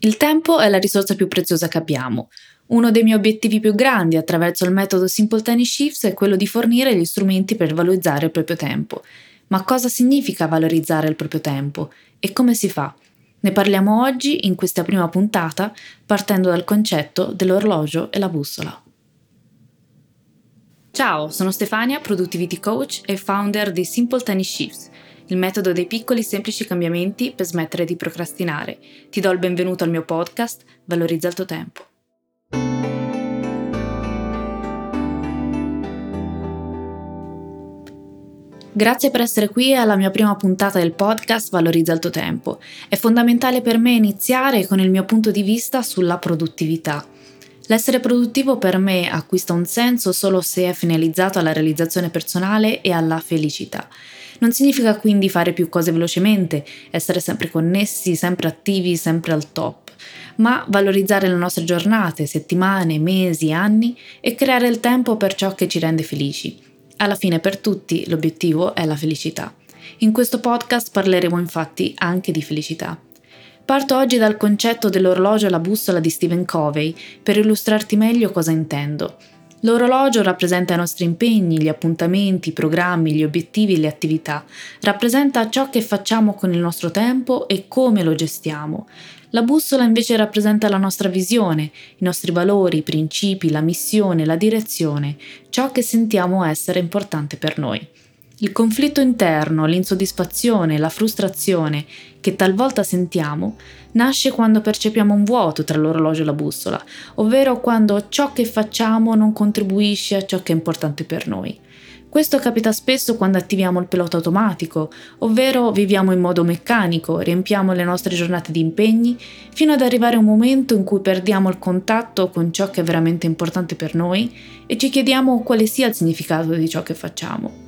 Il tempo è la risorsa più preziosa che abbiamo. Uno dei miei obiettivi più grandi attraverso il metodo Simple Tiny Shifts è quello di fornire gli strumenti per valorizzare il proprio tempo. Ma cosa significa valorizzare il proprio tempo e come si fa? Ne parliamo oggi in questa prima puntata partendo dal concetto dell'orologio e la bussola. Ciao, sono Stefania, Productivity Coach e founder di Simple Tiny Shifts il metodo dei piccoli semplici cambiamenti per smettere di procrastinare. Ti do il benvenuto al mio podcast Valorizza il tuo tempo. Grazie per essere qui alla mia prima puntata del podcast Valorizza il tuo tempo. È fondamentale per me iniziare con il mio punto di vista sulla produttività. L'essere produttivo per me acquista un senso solo se è finalizzato alla realizzazione personale e alla felicità. Non significa quindi fare più cose velocemente, essere sempre connessi, sempre attivi, sempre al top, ma valorizzare le nostre giornate, settimane, mesi, anni e creare il tempo per ciò che ci rende felici. Alla fine per tutti l'obiettivo è la felicità. In questo podcast parleremo infatti anche di felicità. Parto oggi dal concetto dell'orologio alla bussola di Stephen Covey per illustrarti meglio cosa intendo. L'orologio rappresenta i nostri impegni, gli appuntamenti, i programmi, gli obiettivi e le attività. Rappresenta ciò che facciamo con il nostro tempo e come lo gestiamo. La bussola invece rappresenta la nostra visione, i nostri valori, i principi, la missione, la direzione, ciò che sentiamo essere importante per noi. Il conflitto interno, l'insoddisfazione, la frustrazione che talvolta sentiamo nasce quando percepiamo un vuoto tra l'orologio e la bussola, ovvero quando ciò che facciamo non contribuisce a ciò che è importante per noi. Questo capita spesso quando attiviamo il pilota automatico, ovvero viviamo in modo meccanico, riempiamo le nostre giornate di impegni, fino ad arrivare a un momento in cui perdiamo il contatto con ciò che è veramente importante per noi e ci chiediamo quale sia il significato di ciò che facciamo.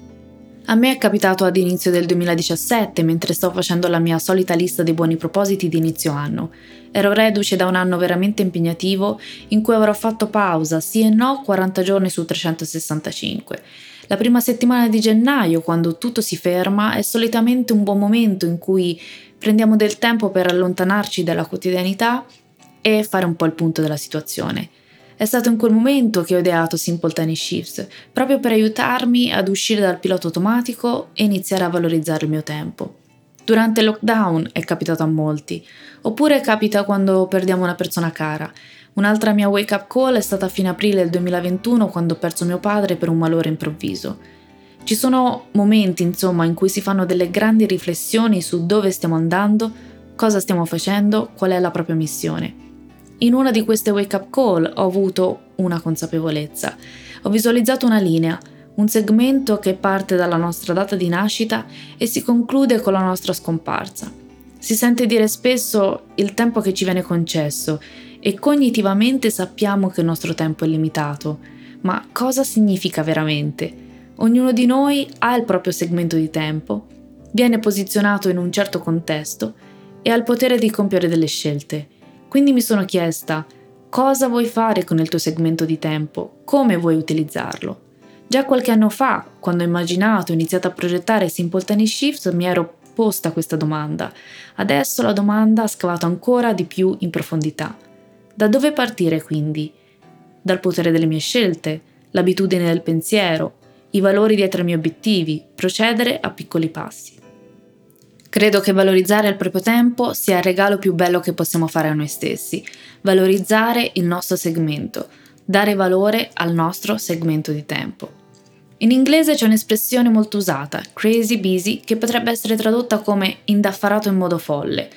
A me è capitato ad inizio del 2017, mentre sto facendo la mia solita lista dei buoni propositi di inizio anno. Ero reduce da un anno veramente impegnativo in cui avrò fatto pausa, sì e no, 40 giorni su 365. La prima settimana di gennaio, quando tutto si ferma, è solitamente un buon momento in cui prendiamo del tempo per allontanarci dalla quotidianità e fare un po' il punto della situazione. È stato in quel momento che ho ideato Simple Tiny Shifts, proprio per aiutarmi ad uscire dal pilota automatico e iniziare a valorizzare il mio tempo. Durante il lockdown è capitato a molti, oppure capita quando perdiamo una persona cara. Un'altra mia wake up call è stata a fine aprile del 2021 quando ho perso mio padre per un malore improvviso. Ci sono momenti, insomma, in cui si fanno delle grandi riflessioni su dove stiamo andando, cosa stiamo facendo, qual è la propria missione. In una di queste wake up call ho avuto una consapevolezza. Ho visualizzato una linea, un segmento che parte dalla nostra data di nascita e si conclude con la nostra scomparsa. Si sente dire spesso il tempo che ci viene concesso e cognitivamente sappiamo che il nostro tempo è limitato. Ma cosa significa veramente? Ognuno di noi ha il proprio segmento di tempo, viene posizionato in un certo contesto e ha il potere di compiere delle scelte. Quindi mi sono chiesta cosa vuoi fare con il tuo segmento di tempo, come vuoi utilizzarlo. Già qualche anno fa, quando ho immaginato e iniziato a progettare Simple Tiny Shifts, mi ero posta questa domanda. Adesso la domanda ha scavato ancora di più in profondità. Da dove partire quindi? Dal potere delle mie scelte, l'abitudine del pensiero, i valori dietro i miei obiettivi, procedere a piccoli passi. Credo che valorizzare il proprio tempo sia il regalo più bello che possiamo fare a noi stessi, valorizzare il nostro segmento, dare valore al nostro segmento di tempo. In inglese c'è un'espressione molto usata, crazy busy, che potrebbe essere tradotta come indaffarato in modo folle.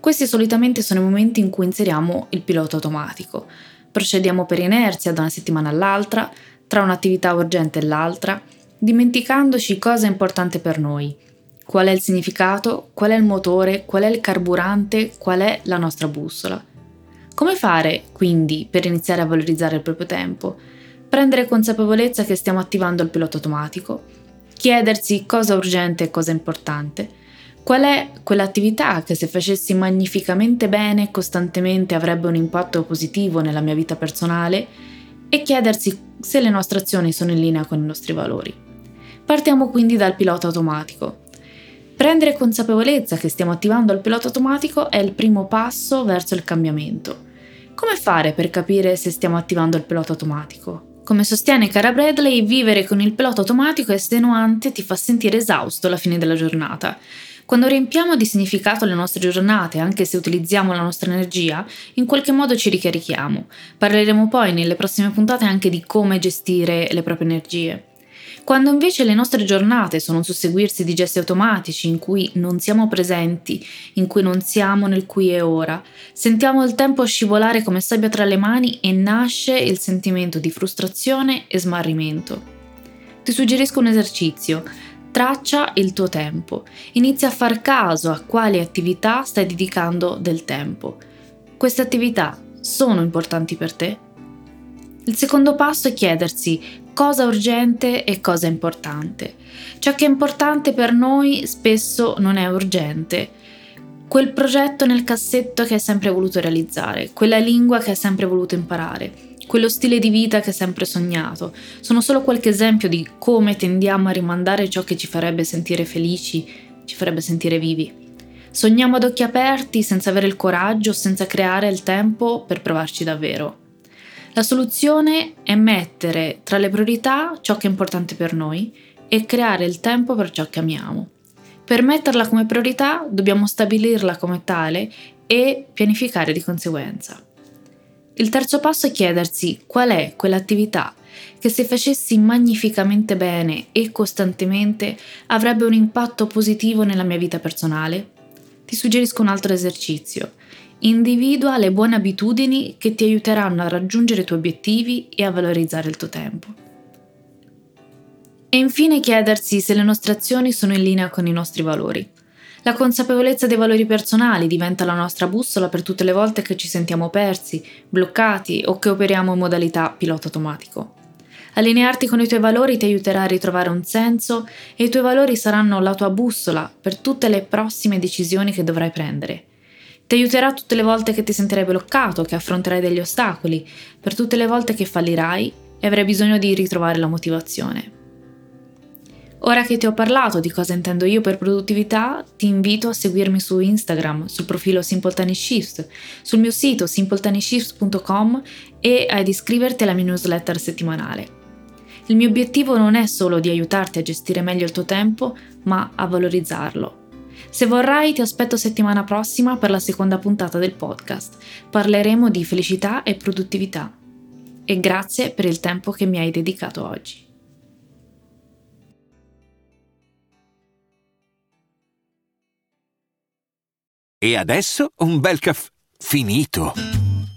Questi solitamente sono i momenti in cui inseriamo il pilota automatico. Procediamo per inerzia da una settimana all'altra, tra un'attività urgente e l'altra, dimenticandoci cosa è importante per noi. Qual è il significato, qual è il motore, qual è il carburante, qual è la nostra bussola. Come fare, quindi, per iniziare a valorizzare il proprio tempo? Prendere consapevolezza che stiamo attivando il pilota automatico, chiedersi cosa è urgente e cosa è importante, qual è quell'attività che se facessi magnificamente bene e costantemente avrebbe un impatto positivo nella mia vita personale e chiedersi se le nostre azioni sono in linea con i nostri valori. Partiamo quindi dal pilota automatico. Prendere consapevolezza che stiamo attivando il pilota automatico è il primo passo verso il cambiamento. Come fare per capire se stiamo attivando il pilota automatico? Come sostiene Cara Bradley, vivere con il pilota automatico è estenuante e ti fa sentire esausto alla fine della giornata. Quando riempiamo di significato le nostre giornate, anche se utilizziamo la nostra energia, in qualche modo ci ricarichiamo. Parleremo poi nelle prossime puntate anche di come gestire le proprie energie. Quando invece le nostre giornate sono un susseguirsi di gesti automatici in cui non siamo presenti, in cui non siamo nel qui e ora, sentiamo il tempo scivolare come sabbia tra le mani e nasce il sentimento di frustrazione e smarrimento. Ti suggerisco un esercizio. Traccia il tuo tempo. Inizia a far caso a quali attività stai dedicando del tempo. Queste attività sono importanti per te? Il secondo passo è chiedersi cosa urgente e cosa importante. Ciò che è importante per noi spesso non è urgente. Quel progetto nel cassetto che hai sempre voluto realizzare, quella lingua che hai sempre voluto imparare, quello stile di vita che hai sempre sognato, sono solo qualche esempio di come tendiamo a rimandare ciò che ci farebbe sentire felici, ci farebbe sentire vivi. Sogniamo ad occhi aperti senza avere il coraggio, senza creare il tempo per provarci davvero. La soluzione è mettere tra le priorità ciò che è importante per noi e creare il tempo per ciò che amiamo. Per metterla come priorità dobbiamo stabilirla come tale e pianificare di conseguenza. Il terzo passo è chiedersi qual è quell'attività che se facessi magnificamente bene e costantemente avrebbe un impatto positivo nella mia vita personale. Ti suggerisco un altro esercizio. Individua le buone abitudini che ti aiuteranno a raggiungere i tuoi obiettivi e a valorizzare il tuo tempo. E infine chiedersi se le nostre azioni sono in linea con i nostri valori. La consapevolezza dei valori personali diventa la nostra bussola per tutte le volte che ci sentiamo persi, bloccati o che operiamo in modalità pilota automatico. Allinearti con i tuoi valori ti aiuterà a ritrovare un senso e i tuoi valori saranno la tua bussola per tutte le prossime decisioni che dovrai prendere. Ti aiuterà tutte le volte che ti sentirai bloccato, che affronterai degli ostacoli, per tutte le volte che fallirai e avrai bisogno di ritrovare la motivazione. Ora che ti ho parlato di cosa intendo io per produttività, ti invito a seguirmi su Instagram, sul profilo Simple Tiny Shifts, sul mio sito simpletanishifts.com e ad iscriverti alla mia newsletter settimanale. Il mio obiettivo non è solo di aiutarti a gestire meglio il tuo tempo, ma a valorizzarlo. Se vorrai ti aspetto settimana prossima per la seconda puntata del podcast. Parleremo di felicità e produttività. E grazie per il tempo che mi hai dedicato oggi. E adesso un bel caffè finito.